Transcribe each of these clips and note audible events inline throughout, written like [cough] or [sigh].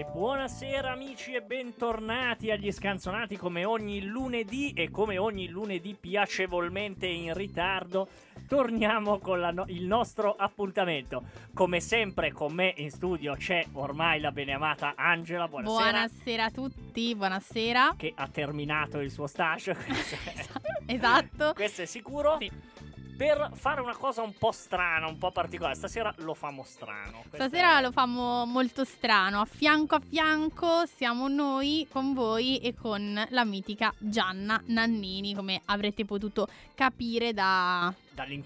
E buonasera amici e bentornati agli scanzonati come ogni lunedì e come ogni lunedì piacevolmente in ritardo torniamo con no- il nostro appuntamento. Come sempre con me in studio c'è ormai la beneamata Angela, buonasera, Buonasera a tutti, buonasera. che ha terminato il suo stage, [laughs] [laughs] Esatto. questo è sicuro. Sì. Per fare una cosa un po' strana, un po' particolare, stasera lo famo strano. Stasera è- lo famo molto strano. A fianco a fianco siamo noi con voi e con la mitica Gianna Nannini, come avrete potuto capire da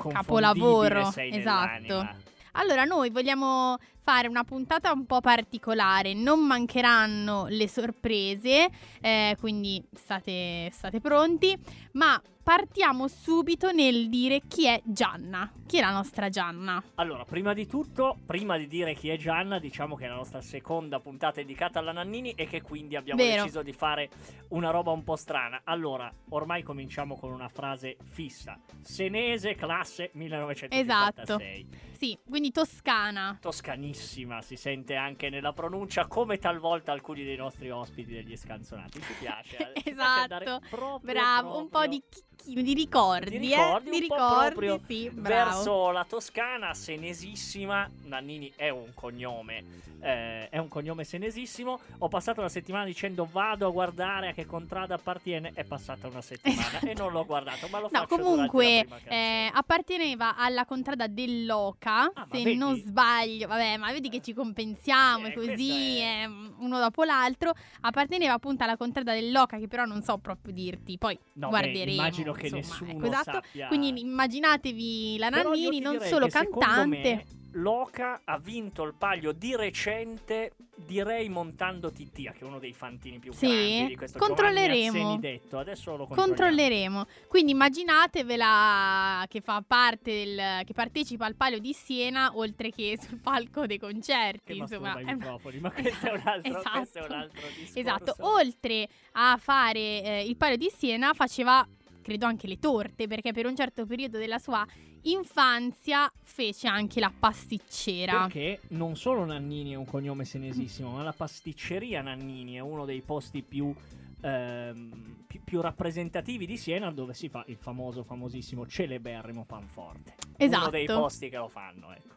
capolavoro. Esatto. nell'anima. Allora, noi vogliamo fare una puntata un po' particolare, non mancheranno le sorprese, eh, quindi state, state pronti, ma partiamo subito nel dire chi è Gianna. Chi è la nostra Gianna? Allora, prima di tutto, prima di dire chi è Gianna, diciamo che è la nostra seconda puntata dedicata alla Nannini e che quindi abbiamo Vero. deciso di fare una roba un po' strana. Allora, ormai cominciamo con una frase fissa. Senese, classe 1956. Sì, quindi Toscana. Toscanissima, si sente anche nella pronuncia, come talvolta alcuni dei nostri ospiti degli scanzonati. Ci piace. eh? [laughs] Esatto, proprio, Bravo, un po' proprio di, chicchino, di ricordi, di ricordi, eh? Di un po' ricordi, proprio sì, verso la Toscana, senesissima. Nannini è un cognome, eh, è un cognome senesissimo. Ho passato una settimana dicendo vado a guardare a che contrada appartiene. È passata una settimana Esatto. e non l'ho guardato, ma lo No, faccio comunque eh, apparteneva alla contrada dell'Oca, Ah, se vedi? non sbaglio, vabbè, ma vedi che ci compensiamo Eh, così, è- eh, uno dopo l'altro. Apparteneva appunto alla contrada dell'Oca, che però non so proprio dirti, poi No, beh, guarderemo. immagino che insomma, nessuno ecco, esatto. sappia. Quindi immaginatevi la Nannini, non solo cantante. Loca ha vinto il palio di recente, direi montando Tittia, che è uno dei fantini più Sì? grandi di questo Controlleremo. Arsenidetto. Adesso lo. Controlleremo. Quindi immaginatevela che fa parte del. che partecipa al palio di Siena, oltre che [laughs] sul palco dei concerti. Che insomma, Eh, microfoni, ma [laughs] questo è un altro, esatto. è un altro discorso. Esatto, oltre a fare eh, il palio di Siena, faceva credo anche le torte, perché per un certo periodo della sua infanzia fece anche la pasticcera. Perché non solo Nannini è un cognome senesissimo, ma la pasticceria Nannini è uno dei posti più, ehm, pi- più rappresentativi di Siena dove si fa il famoso, famosissimo, celeberrimo panforte. Uno dei Esatto. posti che lo fanno, ecco.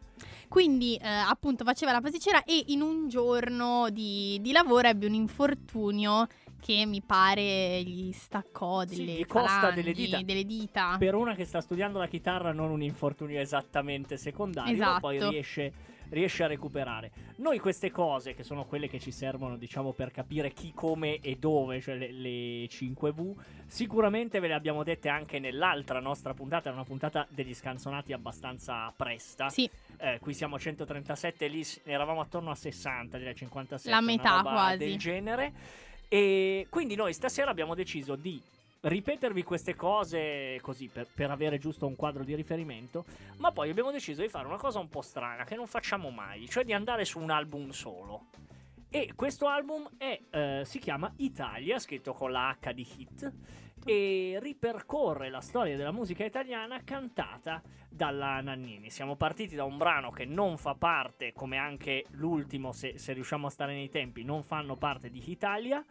Quindi eh, appunto faceva la pasticcera e in un giorno di, di lavoro ebbe un infortunio che mi pare gli staccò Sì, delle gli costa falangi, delle dita. delle dita. Per una che sta studiando la chitarra non un infortunio esattamente secondario, ma poi Esatto. riesce, riesce a recuperare. Noi queste cose, che sono quelle che ci servono, diciamo, per capire chi, come e dove, cioè le, le 5V, sicuramente ve le abbiamo dette anche nell'altra nostra puntata, è una puntata degli scanzonati abbastanza presta. Sì, Eh, qui siamo a 137, lì eravamo attorno a 60, direi 57. La metà roba quasi. Del genere. E quindi noi stasera abbiamo deciso di ripetervi queste cose così per, per avere giusto un quadro di riferimento, ma poi abbiamo deciso di fare una cosa un po' strana che non facciamo mai, cioè di andare su un album solo. E questo album è, eh, si chiama Italia, scritto con la H di hit, e ripercorre la storia della musica italiana cantata dalla Nannini. Siamo partiti da un brano che non fa parte, come anche l'ultimo, se, se riusciamo a stare nei tempi, non fanno parte di Italia.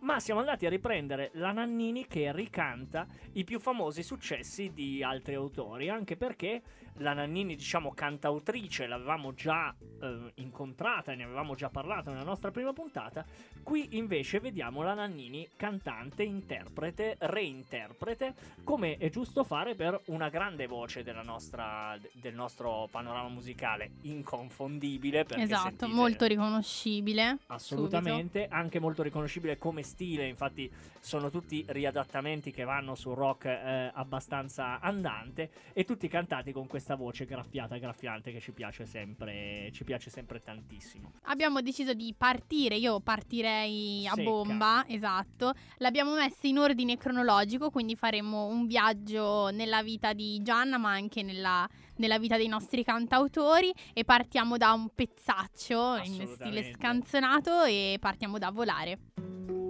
Ma siamo andati a riprendere la Nannini che ricanta i più famosi successi di altri autori, anche perché la Nannini, diciamo, cantautrice, l'avevamo già eh, incontrata ne avevamo già parlato nella nostra prima puntata. Qui invece vediamo la Nannini cantante, interprete, reinterprete, come è giusto fare per una grande voce della nostra, del nostro panorama musicale, inconfondibile. Esatto, sentite- molto riconoscibile. Assolutamente, anche molto riconoscibile come stile, infatti sono tutti riadattamenti che vanno sul rock eh, abbastanza andante e tutti cantati con questa voce graffiata, graffiante che ci piace sempre, ci piace sempre tantissimo. Abbiamo deciso di partire, io partirei a Secca. bomba, esatto. L'abbiamo messa in ordine cronologico, quindi faremo un viaggio nella vita di Gianna, ma anche nella, nella vita dei nostri cantautori e partiamo da un pezzaccio in stile scanzonato e partiamo da volare.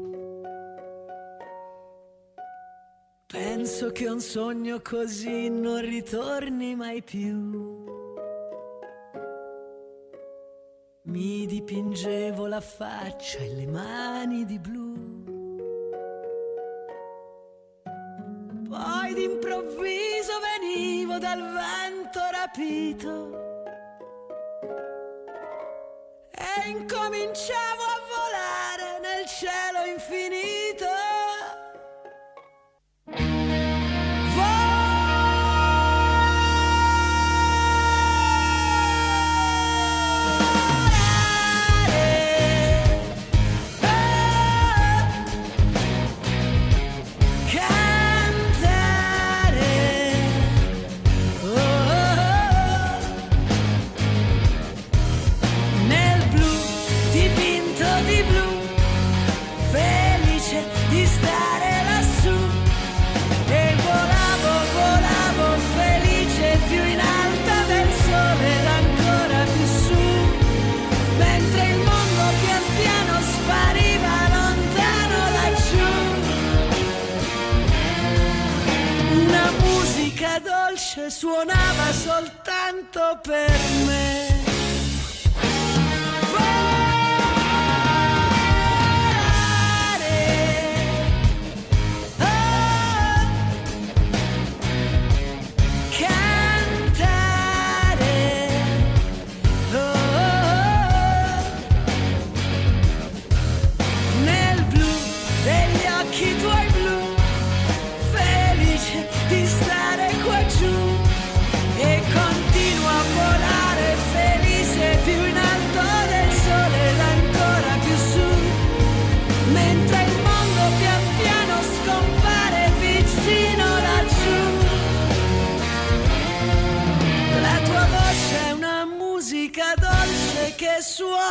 Penso che un sogno così non ritorni mai più. Mi dipingevo la faccia e le mani di blu. Poi d'improvviso venivo dal vento rapito. E incominciavo a suonava soltanto per me.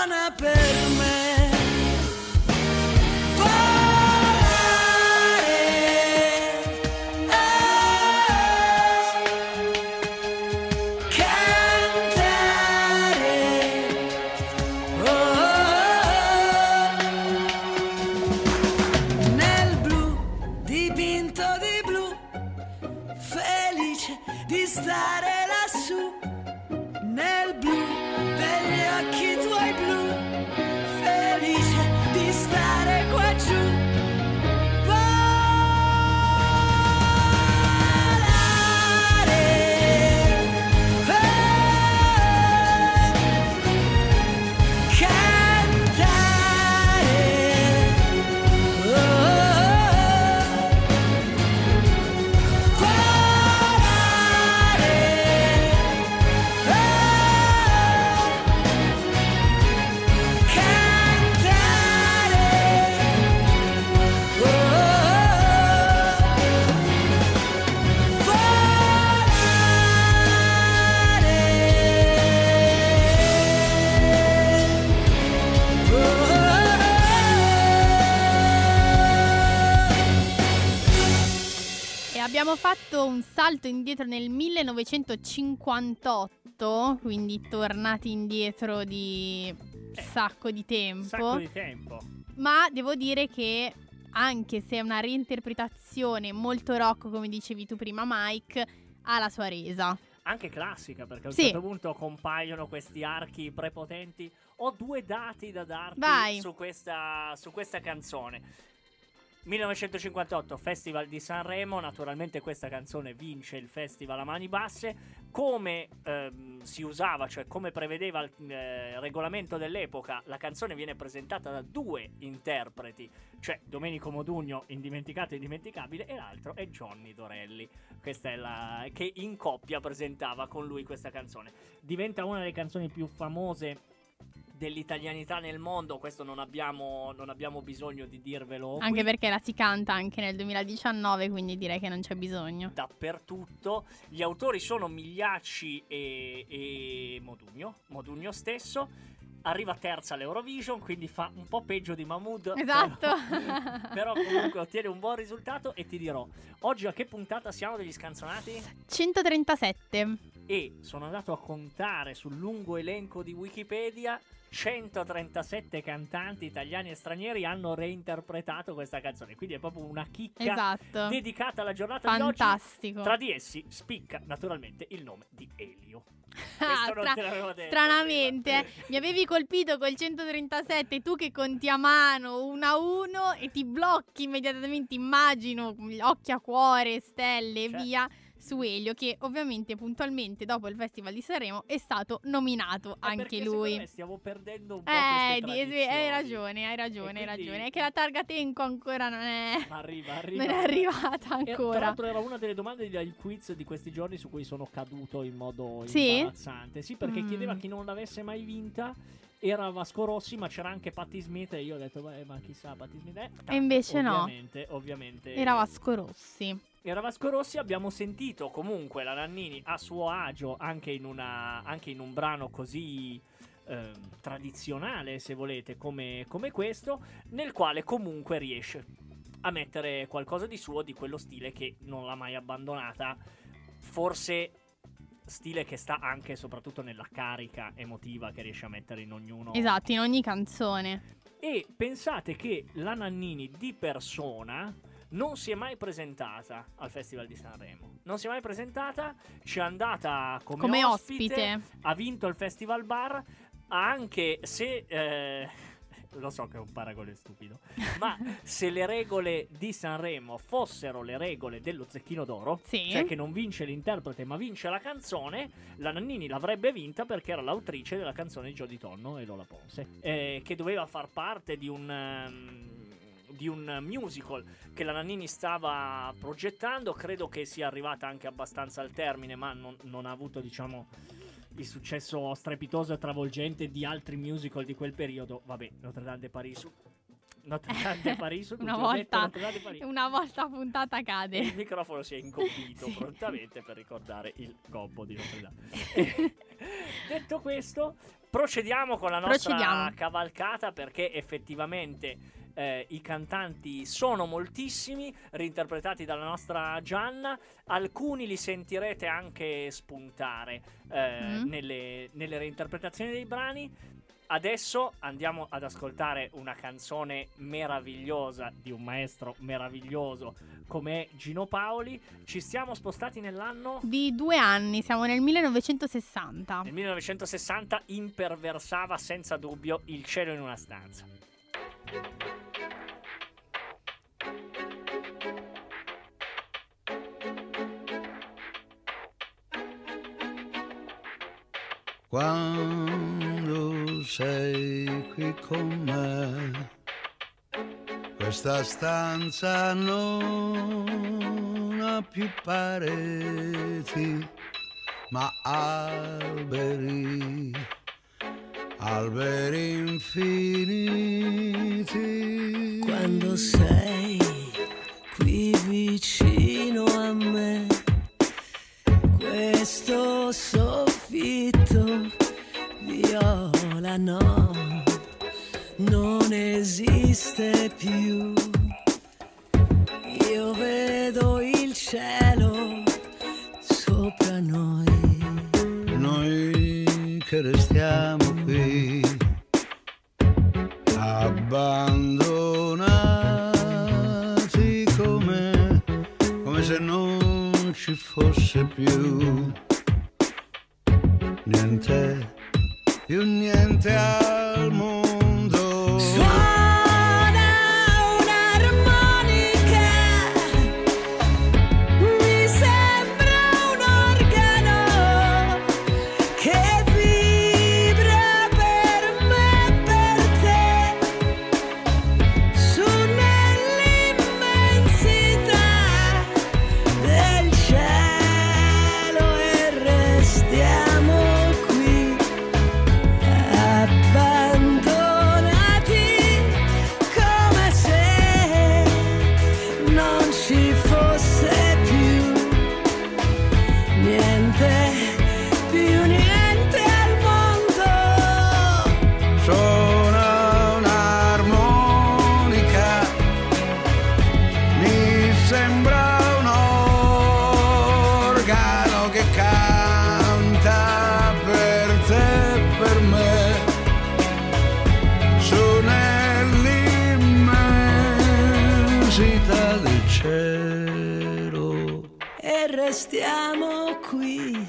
Suona per me. Salto indietro nel 1958, quindi tornati indietro di un sacco di tempo. sacco di tempo. Ma devo dire che anche se è una reinterpretazione molto rock, come dicevi tu prima, Mike, ha la sua resa. Anche classica, perché a un Sì. certo punto compaiono questi archi prepotenti. Ho due dati da darti su questa, su questa canzone. 1958, Festival di Sanremo, naturalmente questa canzone vince il festival a mani basse, come ehm, si usava, cioè come prevedeva il eh, regolamento dell'epoca, la canzone viene presentata da due interpreti, cioè Domenico Modugno, indimenticato e indimenticabile, e l'altro è Johnny Dorelli, questa è la che in coppia presentava con lui questa canzone. Diventa una delle canzoni più famose dell'italianità nel mondo, questo non abbiamo, non abbiamo bisogno di dirvelo. Anche qui. perché la si canta anche nel 2019, quindi direi che non c'è bisogno. dappertutto. Gli autori sono Migliacci e, e Modugno, Modugno stesso. Arriva terza all'Eurovision, quindi fa un po' peggio di Mahmood. Esatto. Però, [laughs] però comunque ottiene un buon risultato e ti dirò, oggi a che puntata siamo degli scanzonati? 137. E sono andato a contare sul lungo elenco di Wikipedia. 137 cantanti italiani e stranieri hanno reinterpretato questa canzone. Quindi è proprio una chicca Esatto. dedicata alla giornata di oggi. Fantastico. Tra di essi spicca naturalmente il nome di Elio. Ah, l'avevo detto stranamente, eh, mi avevi colpito col 137, tu che conti a mano uno a uno e ti blocchi immediatamente, immagino, gli occhi a cuore, stelle e Certo. via, su Elio, che ovviamente puntualmente dopo il Festival di Sanremo è stato nominato Eh, perché anche lui. stiamo perdendo un po' Eh, di- hai tradizioni. ragione, hai ragione, hai ragione. È che la targa Tenco ancora non è, Arriva, arriva. non è arrivata E, tra ancora. l'altro era una delle domande del quiz di questi giorni su cui sono caduto in modo Sì? imbarazzante. Sì, perché Mm. chiedeva chi non l'avesse mai vinta. Era Vasco Rossi, ma c'era anche Patti Smith. E io ho detto, "Beh, ma chissà, Patti Smith. Eh, E invece no. ovviamente, Ovviamente, Era Vasco Rossi. Era Vasco Rossi, abbiamo sentito comunque la Nannini a suo agio anche in, una, anche in un brano così ehm, tradizionale, se volete, come, come questo, nel quale comunque riesce a mettere qualcosa di suo, di quello stile che non l'ha mai abbandonata. Forse stile che sta anche e soprattutto nella carica emotiva che riesce a mettere in ognuno. Esatto, in ogni canzone. E pensate che la Nannini di persona non si è mai presentata al Festival di Sanremo. non si è mai presentata, ci è andata come, Come ospite, ospite. ha vinto il Festival Bar, anche se... eh, lo so che è un paragone stupido, [laughs] ma se le regole di Sanremo fossero le regole dello Zecchino d'Oro, Sì. cioè che non vince l'interprete ma vince la canzone, la Nannini l'avrebbe vinta perché era l'autrice della canzone di Jody Tonno e Lola Ponce, eh, che doveva far parte di un... ehm, di un musical che la Nannini stava progettando, credo che sia arrivata anche abbastanza al termine, ma non, non ha avuto, diciamo, il successo strepitoso e travolgente di altri musical di quel periodo. Vabbè, Notre Dame de Paris. Notre Dame de Paris. [laughs] Una detto volta, Notre Dame de Paris. una volta puntata E il cade. microfono si è incompito [laughs] Sì. prontamente per ricordare il gobbo di Notre Dame. [laughs] Detto questo, procediamo con la nostra cavalcata perché effettivamente eh, i cantanti sono moltissimi, reinterpretati dalla nostra Gianna. Alcuni li sentirete anche spuntare eh, Mm. nelle, nelle reinterpretazioni dei brani. Adesso andiamo ad ascoltare una canzone meravigliosa di un maestro meraviglioso come Gino Paoli. Ci siamo spostati nell'anno Di due anni, siamo nel 1960. nel 1960 imperversava senza dubbio il cielo in una stanza. Quando sei qui con me, questa stanza non ha più pareti, ma alberi, alberi infiniti. Quando sei qui vicino a me, questo soffitto viola no, non esiste più. Io vedo il cielo sopra noi. noi che restiamo qui abbandonati come, come se non ci fosse più niente, più niente al mondo. Restiamo qui.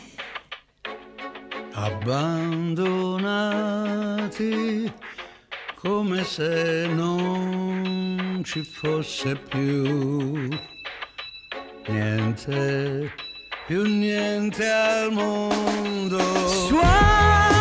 abbandonati come se non ci fosse più niente, più niente al mondo. Suona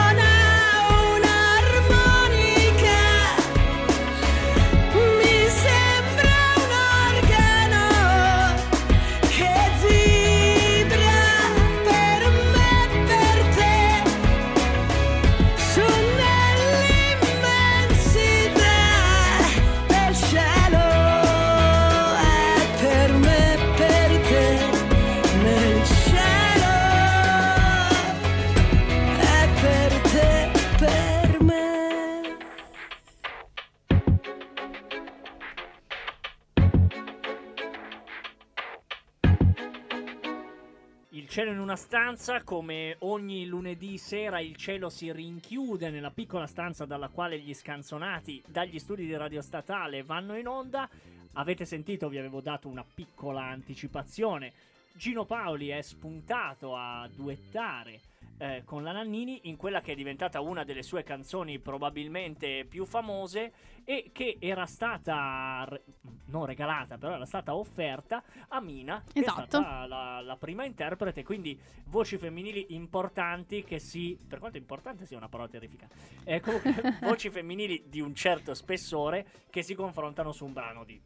Cielo in una stanza, come ogni lunedì sera il cielo si rinchiude nella piccola stanza dalla quale gli scanzonati dagli studi di Radio Statale vanno in onda. Avete sentito, vi avevo dato una piccola anticipazione. Gino Paoli è spuntato a duettare eh, con la Nannini in quella che è diventata una delle sue canzoni probabilmente più famose e che era stata re- non regalata, però era stata offerta a Mina, che Esatto. è stata la, la prima interprete, quindi voci femminili importanti che si per quanto importante sia una parola terrificante. Eh, comunque [laughs] voci femminili di un certo spessore che si confrontano su un brano di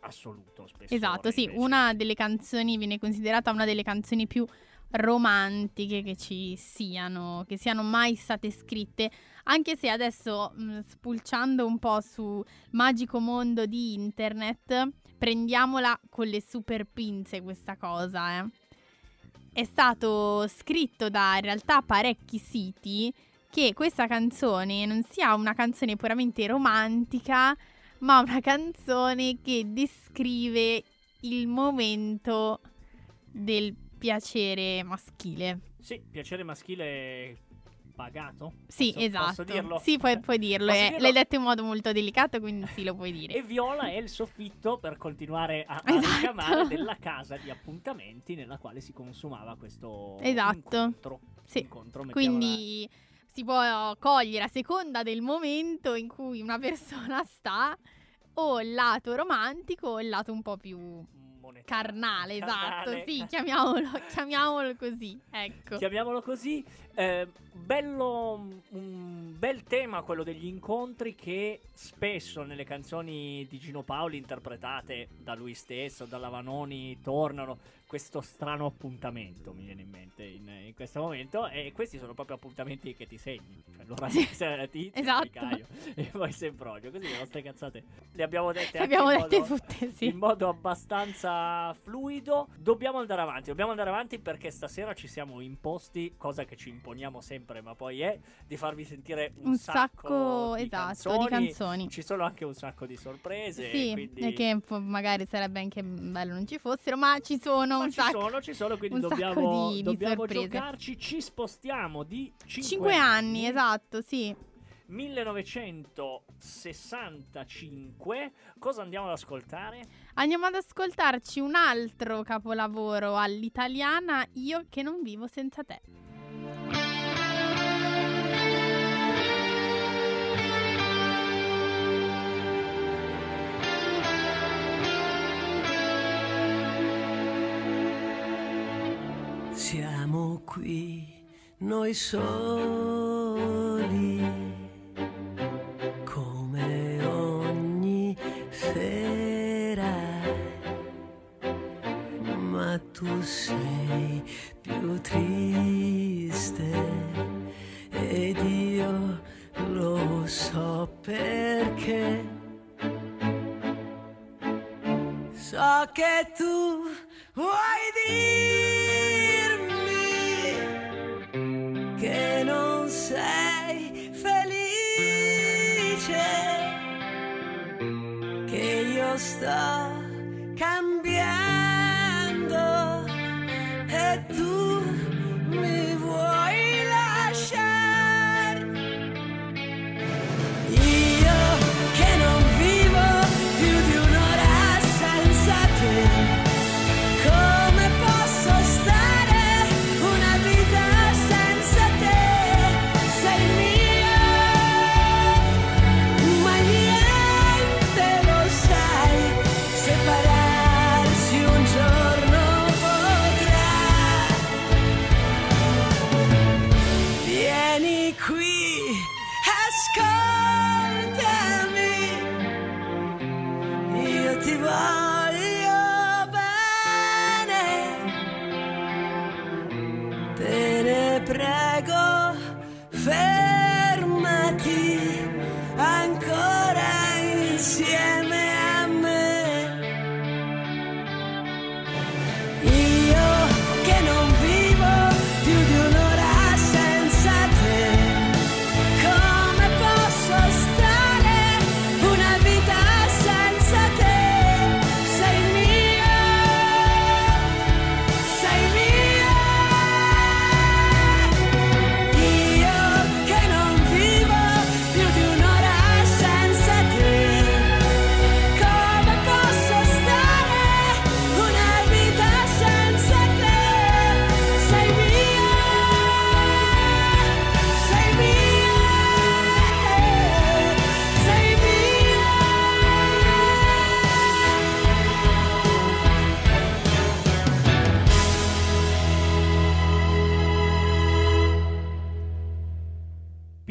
assoluto spessore. Esatto, sì, invece. una delle canzoni viene considerata una delle canzoni più romantiche che ci siano, che siano mai state scritte, anche se adesso mh, spulciando un po' su magico mondo di internet, prendiamola con le super pinze questa cosa, eh. È stato scritto da in realtà parecchi siti che questa canzone non sia una canzone puramente romantica, ma una canzone che descrive il momento del piacere maschile. Sì, piacere maschile pagato? Sì, Posso- esatto. Posso dirlo? Sì, puoi, puoi dirlo. Eh, dirlo? L'hai detto in modo molto delicato, quindi sì, lo puoi dire. E Viola è il soffitto per continuare a, a [laughs] Esatto. richiamare della casa di appuntamenti nella quale si consumava questo Esatto. incontro. Sì. Incontro, Quindi si può cogliere a seconda del momento in cui una persona sta o il lato romantico o il lato un po' più monetario. carnale, esatto. Carnale. Sì, chiamiamolo, chiamiamolo così. Ecco. Chiamiamolo così. Eh, bello, un bel tema quello degli incontri che spesso nelle canzoni di Gino Paoli interpretate da lui stesso, da Lavanoni, tornano. Questo strano appuntamento mi viene in mente in, in questo momento. E questi sono proprio appuntamenti che ti segni. Cioè, allora Sì. sera Tizio, poi Esatto. Caio e poi Sempronio. Così le nostre cazzate le abbiamo dette Le anche abbiamo in dette modo- tutte, sì. in modo abbastanza fluido. Dobbiamo andare avanti, dobbiamo andare avanti perché stasera ci siamo imposti, cosa che ci imponiamo sempre, ma poi è di farvi sentire un, Un sacco, di esatto, canzoni. di canzoni. Ci sono anche un sacco di sorprese. Sì, quindi... che magari sarebbe anche bello non ci fossero, ma ci sono Ma un ci sacco. sono, ci sono, quindi sacco dobbiamo, di- dobbiamo giocarci. Ci spostiamo di 5, 5 anni, esatto, sì. 1965. Cosa andiamo ad ascoltare? Andiamo ad ascoltarci un altro capolavoro all'italiana, Io che non vivo senza te. Qui noi soli, come ogni sera, ma tu sei più triste ed io lo so perché. So che tu vuoi dirmi che io sto cambiando e tu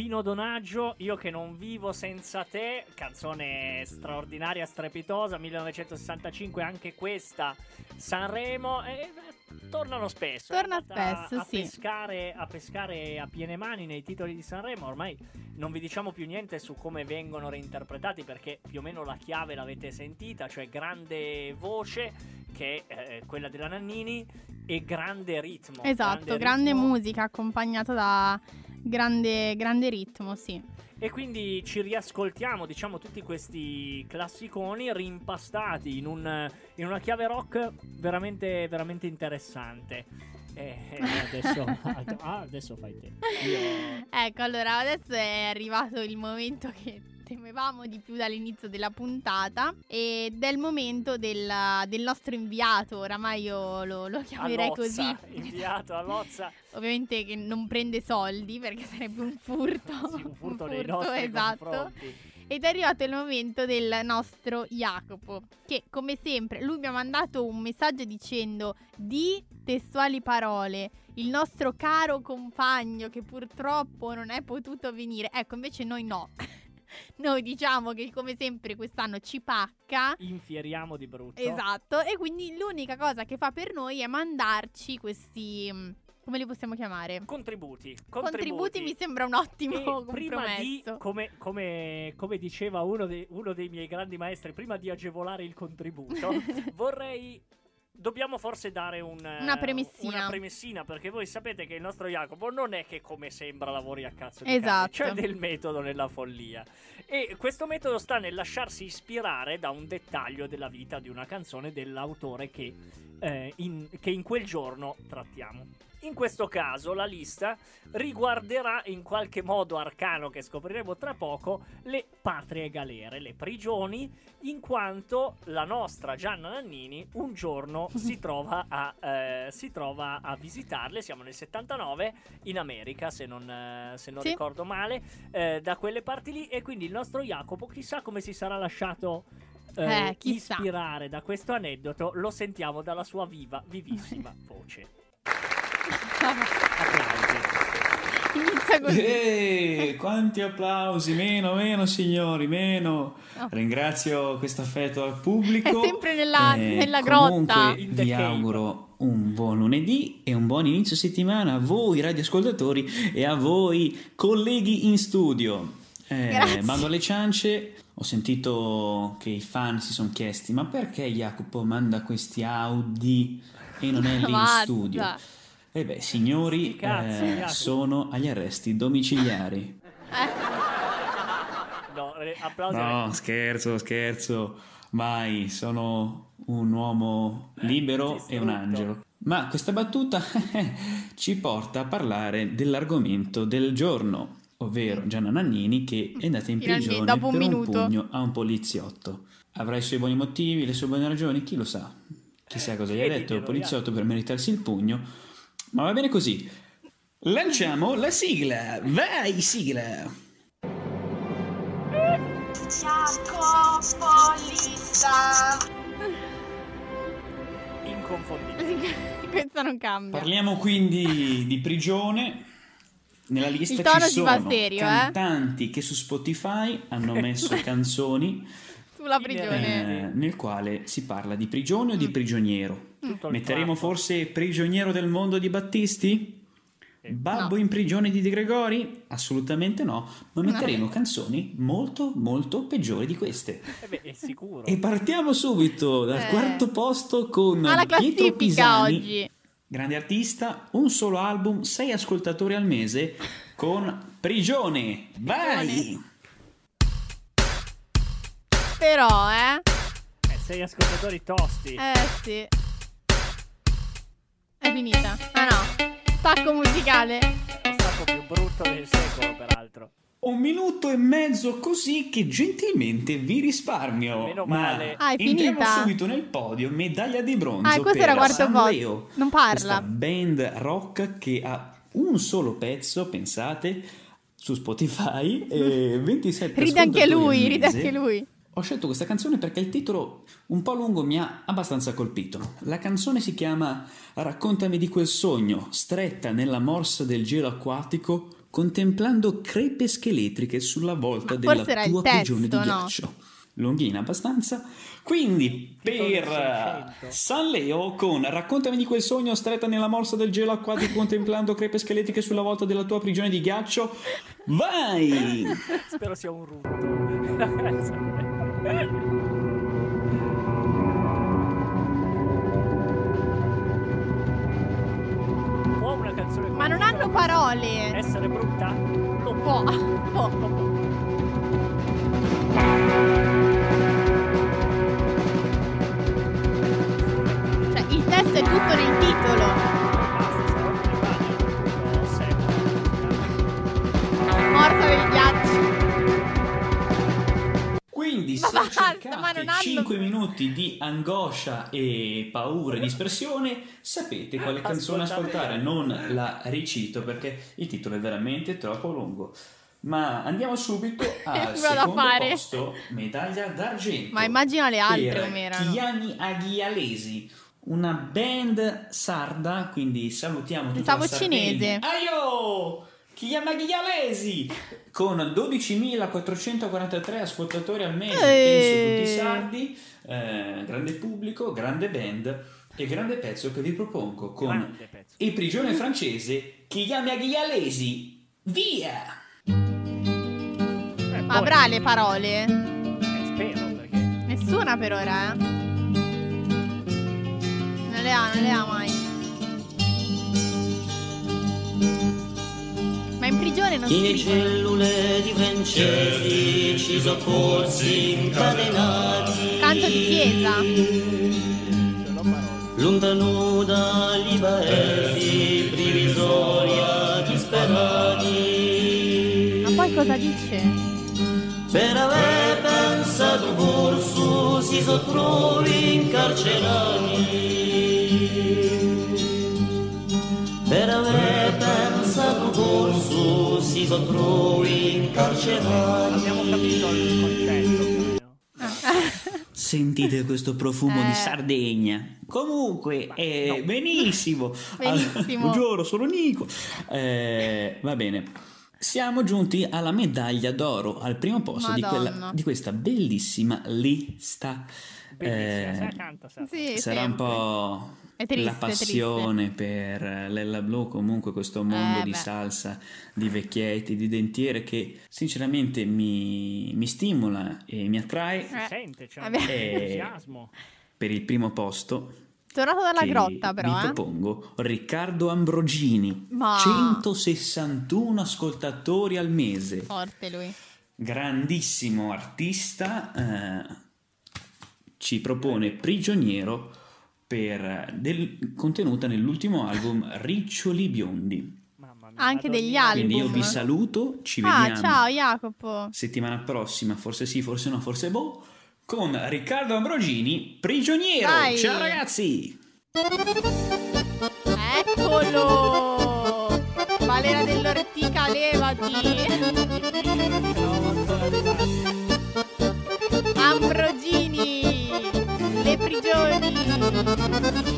Pino Donaggio, Io che non vivo senza te, canzone straordinaria, strepitosa, 1965, anche questa, Sanremo, e beh, tornano spesso. Torna è andata spesso, a sì. Pescare, a pescare a piene mani nei titoli di Sanremo, ormai non vi diciamo più niente su come vengono reinterpretati perché più o meno la chiave l'avete sentita, cioè grande voce che è eh, quella della Nannini e grande ritmo. Esatto, grande ritmo. musica accompagnata da grande, grande ritmo, sì. E quindi ci riascoltiamo, diciamo, tutti questi classiconi rimpastati in, un- in una chiave rock veramente, veramente interessante. E e adesso, [laughs] ah, adesso fai te. Io- Ecco, allora adesso è arrivato il momento che temevamo di più dall'inizio della puntata ed è il momento del, del nostro inviato, oramai io lo, lo chiamerei così. [laughs] Allozza, inviato a Lozza. Ovviamente che non prende soldi perché sarebbe un furto. [laughs] Sì, un furto [laughs] nei nostri esatto. confronti. Ed è arrivato il momento del nostro Jacopo, che come sempre lui mi ha mandato un messaggio dicendo di testuali parole, il nostro caro compagno che purtroppo non è potuto venire. Ecco, invece noi no. Noi diciamo che come sempre quest'anno ci pacca. Infieriamo di brutto. Esatto, e quindi l'unica cosa che fa per noi è mandarci questi... mm, Come li possiamo chiamare? Contributi. Contributi mi sembra un ottimo E prima di, come, come- come diceva uno, dei- uno dei miei grandi maestri, prima di agevolare il contributo, [laughs] vorrei. Dobbiamo forse dare un, eh, Una premessina. una premessina, perché voi sapete che il nostro Jacopo non è che come sembra lavori a cazzo di Esatto. c'è del metodo nella follia. E questo metodo sta nel lasciarsi ispirare da un dettaglio della vita di una canzone dell'autore che, eh, in, che in quel giorno trattiamo. In questo caso la lista riguarderà in qualche modo arcano che scopriremo tra poco le patrie galere, le prigioni, in quanto la nostra Gianna Nannini un giorno [laughs] si trova a, eh, si trova a visitarle, siamo nel 79 in America se non, eh, se non Sì. ricordo male, eh, da quelle parti lì e quindi il nostro Jacopo chissà come si sarà lasciato eh, Eh, ispirare da questo aneddoto, lo sentiamo dalla sua viva, vivissima [laughs] voce. Inizia così. Eh, quanti applausi, meno, meno signori, meno. Oh. Ringrazio questo affetto al pubblico. È sempre nella- Eh, nella grotta. Vi auguro un buon lunedì e un buon inizio settimana a voi radioascoltatori e a voi colleghi in studio. Eh. Bando alle ciance, ho sentito che i fan si sono chiesti ma perché Jacopo manda questi Audi e non è lì in Basta. Studio? Eh beh, signori, Sti cazzi, eh, sono agli arresti domiciliari. [laughs] No, eh, applausi. No, scherzo, scherzo. Mai, sono un uomo libero e un angelo. Ma questa battuta [laughs] ci porta a parlare dell'argomento del giorno, ovvero Gianna Nannini che è andata in prigione dopo un per minuto. un pugno a un poliziotto. Avrà i suoi buoni motivi, le sue buone ragioni, chi lo sa? Chissà cosa gli ha detto il poliziotto per meritarsi il pugno, ma va bene così. Lanciamo la sigla! Vai, sigla! Jacopolista. Inconfondibile. [laughs] Questo non cambia. Parliamo quindi di prigione. Nella lista ci sono serio, eh? cantanti che su Spotify hanno messo [laughs] canzoni Sulla prigione. eh, nel quale si parla di prigione o di prigioniero. Tutto il Metteremo fatto. forse prigioniero del mondo di Battisti? Babbo No. in prigione di De Gregori? Assolutamente no, ma No. metteremo canzoni molto molto peggiori di queste. Eh beh, è sicuro. E partiamo subito dal Eh. quarto posto con Ah, la Pietro Pisani. oggi. Grande artista, un solo album, sei ascoltatori al mese con Prigione. Vai! Però, eh. Eh, sei ascoltatori tosti. Eh sì. È finita. Ah no. Stacco musicale. Lo stacco più brutto del secolo, peraltro. Un minuto e mezzo così che gentilmente vi risparmio. Meno Ma male. Ah, è entriamo subito nel podio, medaglia di bronzo Ah, questo per era quarto San posto. Leo. Non parla. Questa band rock che ha un solo pezzo, pensate, su Spotify e [laughs] 27 Ride anche lui, ride anche lui. Ho scelto questa canzone perché il titolo un po' lungo mi ha abbastanza colpito. La canzone si chiama Raccontami di quel sogno, stretta nella morsa del gelo acquatico contemplando crepe scheletriche sulla volta Ma della tua prigione di testo, no? ghiaccio. Lunghina abbastanza. Quindi, per San Leo, con Raccontami di quel sogno stretta nella morsa del gelo acquatico contemplando crepe scheletriche sulla volta della tua prigione di ghiaccio, vai! [laughs] Spero sia un rutto. Può una canzone Ma non hanno parole. essere brutta? Lo Può. Può. Lo può. Cioè, il testo è tutto nel titolo. Se basta, cercate ma non hanno- 5 minuti di angoscia e paura e dispersione, sapete quale canzone ascoltare. Non la ricito perché il titolo è veramente troppo lungo. Ma andiamo subito [laughs] al secondo fare? posto, medaglia d'argento. Ma immagina le altre come erano. Chiani Aghialesi, una band sarda, quindi salutiamo tutta Pensavo la Sardegna. cinese. Aio! Chiama Aghialesi! Con 12.443 ascoltatori al mese, penso tutti sardi, eh, grande pubblico, grande band e grande pezzo che vi propongo con il prigione francese Chiami Aghialesi. Via! Eh, avrà le parole? Eh, spero perché. Nessuna per ora, eh. Non le ha, non le ha mai. Prigione non scrive. cellule di francesi ci soccorsi incatenati Canto di chiesa. Lontano dagli paesi provvisoria disperati Ma poi cosa dice? per aver pensato corso si sottrovi incarcerati per aver corso si sottrovi incarcerati Abbiamo capito il concetto. [laughs] Sentite questo profumo Eh. di Sardegna. Comunque, eh, no. benissimo. [laughs] Benissimo. Buongiorno, sono Nico. Eh, va bene. Siamo giunti alla medaglia d'oro, al primo posto di, quella- di questa bellissima lista. Bellissima, Eh, se la canta. Sì, sarà un po' triste, la passione per Lella Blu, comunque questo mondo Eh, di beh. salsa, di vecchietti, di dentiere che sinceramente mi, mi stimola e mi attrae. Si Eh. sente, c'è un Eh. entusiasmo. Per il primo posto Tornato dalla che grotta, però, vi eh. propongo Riccardo Ambrogini, Ma- 161 ascoltatori al mese, Forte lui. grandissimo artista, eh, ci propone Prigioniero per del, contenuta nell'ultimo album Riccioli Biondi. Mamma mia, Anche degli album. Quindi io vi saluto, ci Ah, vediamo ciao Jacopo. settimana prossima, forse sì, forse no, forse boh, con Riccardo Ambrogini, Prigioniero. Dai. Ciao ragazzi! Eccolo! Valera dell'Ortica, levati! Prigioni!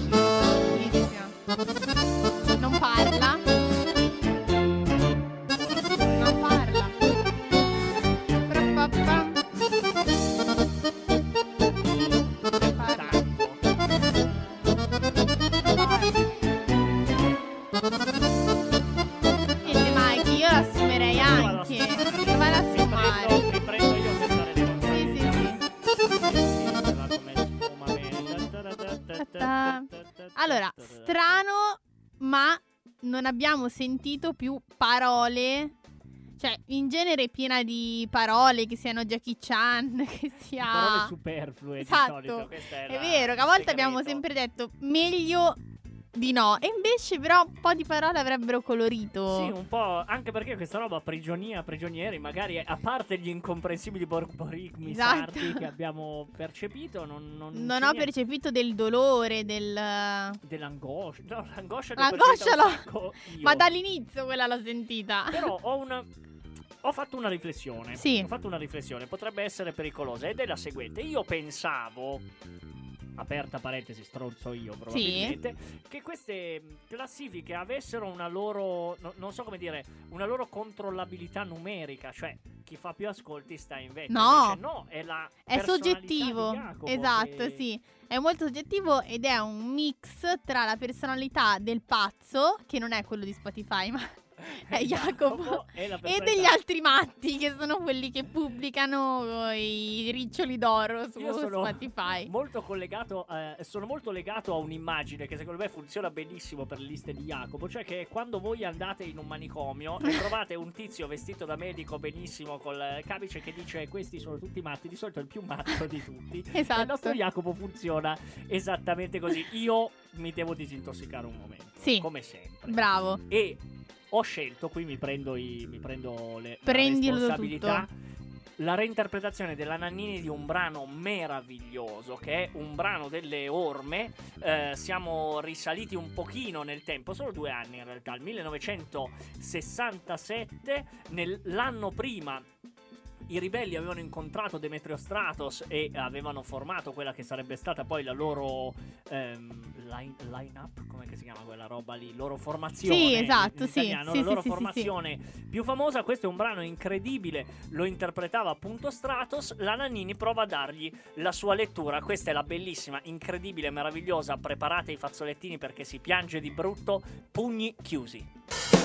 Abbiamo sentito più parole. Cioè, in genere è piena di parole, che siano Jackie Chan, [laughs] che sia... Parole superflue Esatto. di solito. È, È vero, che a volte abbiamo sempre detto meglio di no. E invece però un po' di parole avrebbero colorito. Sì, un po', anche perché questa roba prigionia, prigionieri, magari a parte gli incomprensibili borborigmi Esatto. sardi che abbiamo percepito, non, non, non ho niente percepito del dolore, del... dell'angoscia. No, l'angoscia L'angoscia l'ho-. Ma dall'inizio quella l'ho sentita. Però ho una. Ho fatto una riflessione. Sì. Ho fatto una riflessione, potrebbe essere pericolosa ed è la seguente. Io pensavo aperta parentesi, stronzo io probabilmente, che queste classifiche avessero una loro, no- non so come dire, una loro controllabilità numerica, cioè chi fa più ascolti sta in vetta. No. No, è la È soggettivo. Esatto, che- sì. È molto soggettivo ed è un mix tra la personalità del pazzo, che non è quello di Spotify, [laughs] ma [laughs] è Jacopo, e, e degli altri matti, che sono quelli che pubblicano i riccioli d'oro su Io sono Spotify. molto collegato, eh, sono molto legato a un'immagine che secondo me funziona benissimo per le liste di Jacopo, cioè che quando voi andate in un manicomio e [laughs] trovate un tizio vestito da medico benissimo col camice che dice questi sono tutti matti, di solito è il più matto di tutti. [laughs] E il Esatto. nostro Jacopo funziona esattamente così. Io mi devo disintossicare un momento, Sì. come sempre. Bravo. E ho scelto, qui mi prendo, i, mi prendo le Prendilo responsabilità. La reinterpretazione della Nannini di un brano meraviglioso, che è un brano delle orme. Eh, siamo risaliti un pochino nel tempo, solo due anni in realtà, il 1967. Nel- l'anno prima i ribelli avevano incontrato Demetrio Stratos e avevano formato quella che sarebbe stata poi la loro ehm, line, line-up, come che si chiama quella roba lì? Loro formazione. Sì, esatto, sì, italiano, sì, la loro sì, formazione più famosa. Questo è un brano incredibile, lo interpretava appunto Stratos. La Nannini prova a dargli la sua lettura. Questa è la bellissima, incredibile, meravigliosa. Preparate i fazzolettini perché si piange di brutto. Pugni chiusi.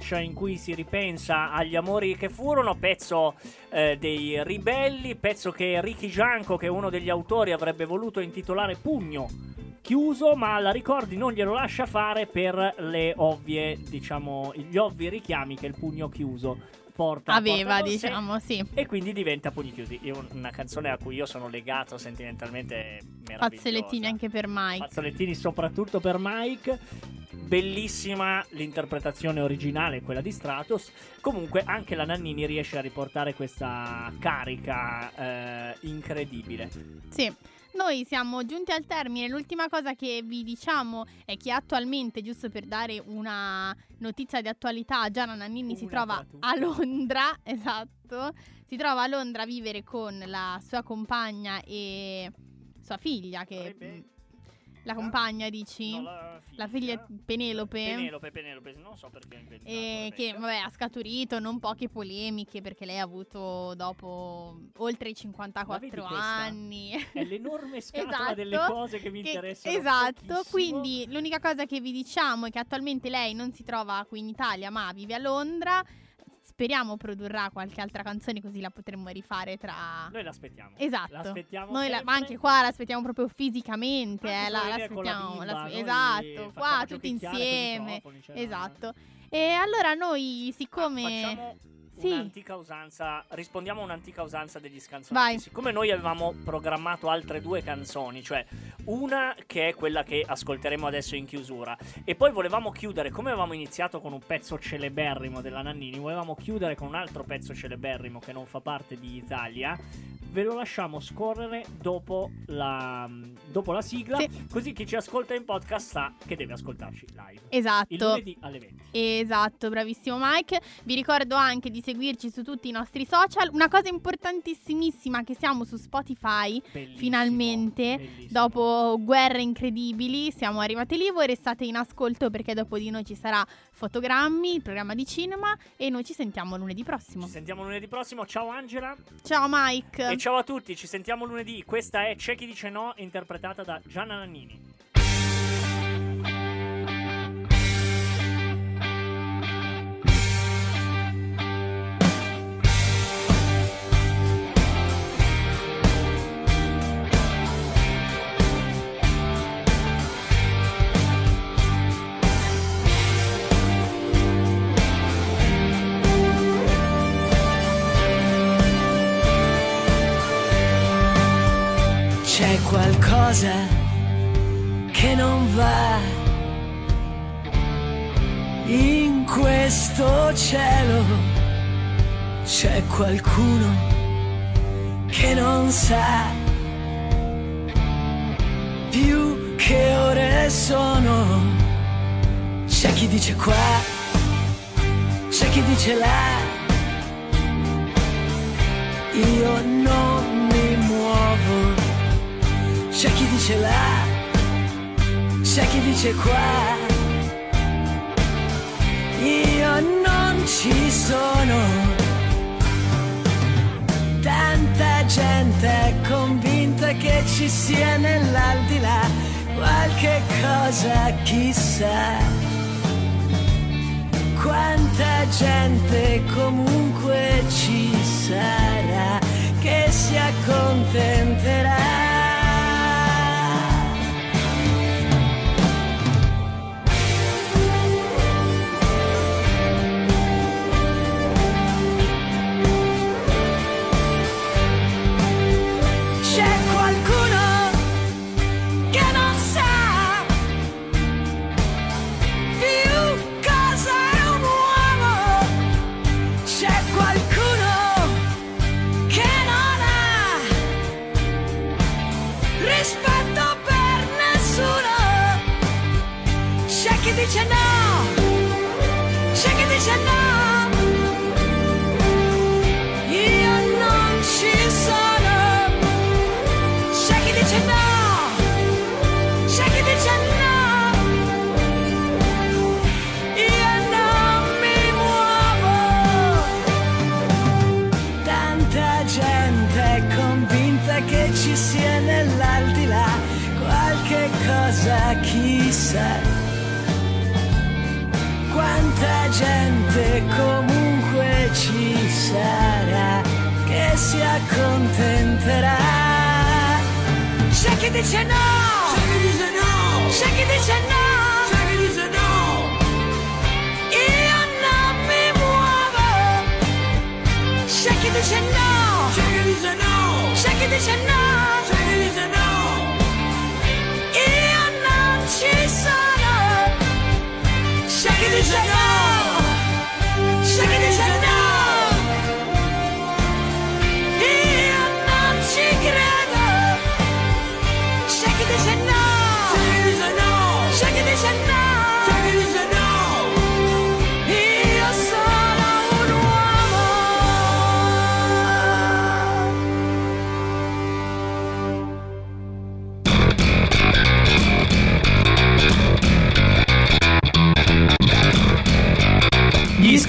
Nottataccia in cui si ripensa agli amori che furono, pezzo eh, dei ribelli, pezzo che Ricky Gianco, che è uno degli autori, avrebbe voluto intitolare Pugno chiuso, ma la ricordi non glielo lascia fare per le ovvie, diciamo, gli ovvi richiami che il pugno chiuso porta Aveva, porta sé. diciamo, sì. E quindi diventa Pugni chiusi. Io- una canzone a cui io sono legato sentimentalmente. Fazzolettini anche per Mike. Fazzolettini soprattutto per Mike. Bellissima l'interpretazione originale, quella di Stratos. Comunque anche la Nannini riesce a riportare questa carica eh, incredibile. Sì. Noi siamo giunti al termine. L'ultima cosa che vi diciamo è che attualmente, giusto per dare una notizia di attualità, Gianna Nannini si trova a Londra. [laughs] Esatto. Si trova a Londra a vivere con la sua compagna e sua figlia che mh, La compagna, dici? No, la figlia. La figlia Penelope. Penelope, Penelope, non so perché inventato. E che Rebecca. vabbè ha scaturito non poche polemiche perché lei ha avuto dopo oltre i Ma vedi 54 questa? anni È l'enorme [laughs] scatola Esatto, delle cose che mi che- interessano. esatto quindi l'unica cosa che vi diciamo è che attualmente lei non si trova qui in Italia ma vive a Londra speriamo produrrà qualche altra canzone così la potremmo rifare tra Noi l'aspettiamo. Esatto. L'aspettiamo Noi la- ma anche qua l'aspettiamo proprio fisicamente, eh, la, solo la bimba, la aspe- noi esatto, qua tutti insieme. microfoni, cioè, Esatto. E allora noi siccome Facciamo Sì. un'antica usanza, rispondiamo a un'antica usanza degli scanzonati. Vai. Siccome noi avevamo programmato altre due canzoni, cioè una che è quella che ascolteremo adesso in chiusura, e poi volevamo chiudere, come avevamo iniziato con un pezzo celeberrimo della Nannini, volevamo chiudere con un altro pezzo celeberrimo che non fa parte di Italia. Ve lo lasciamo scorrere dopo la, dopo la sigla, Sì. così chi ci ascolta in podcast sa che deve ascoltarci live. Esatto. Il lunedì alle 20. Esatto, bravissimo Mike. Vi ricordo anche di seguirci su tutti i nostri social. Una cosa importantissimissima che siamo su Spotify. Bellissimo, Finalmente, bellissimo. Dopo guerre incredibili, siamo arrivati lì. Voi restate in ascolto perché dopo di noi ci sarà Fotogrammi, il programma di cinema. E noi ci sentiamo lunedì prossimo. Ci sentiamo lunedì prossimo. Ciao Angela. Ciao Mike. E ciao a tutti, ci sentiamo lunedì. Questa è C'è chi dice no, interpretata da Gianna Nannini. Qualcosa che non va in questo cielo. C'è qualcuno che non sa più che ore sono. C'è chi dice qua, c'è chi dice là. Io non dice là, c'è chi dice qua. Io non ci sono. Tanta gente è convinta che ci sia nell'aldilà qualche cosa, chissà. Quanta gente comunque ci sarà che si accontenterà. C'è chi dice no! C'è chi dice no! C'è chi dice no! C'è chi dice no! Io non mi muovo! C'è chi dice no! C'è chi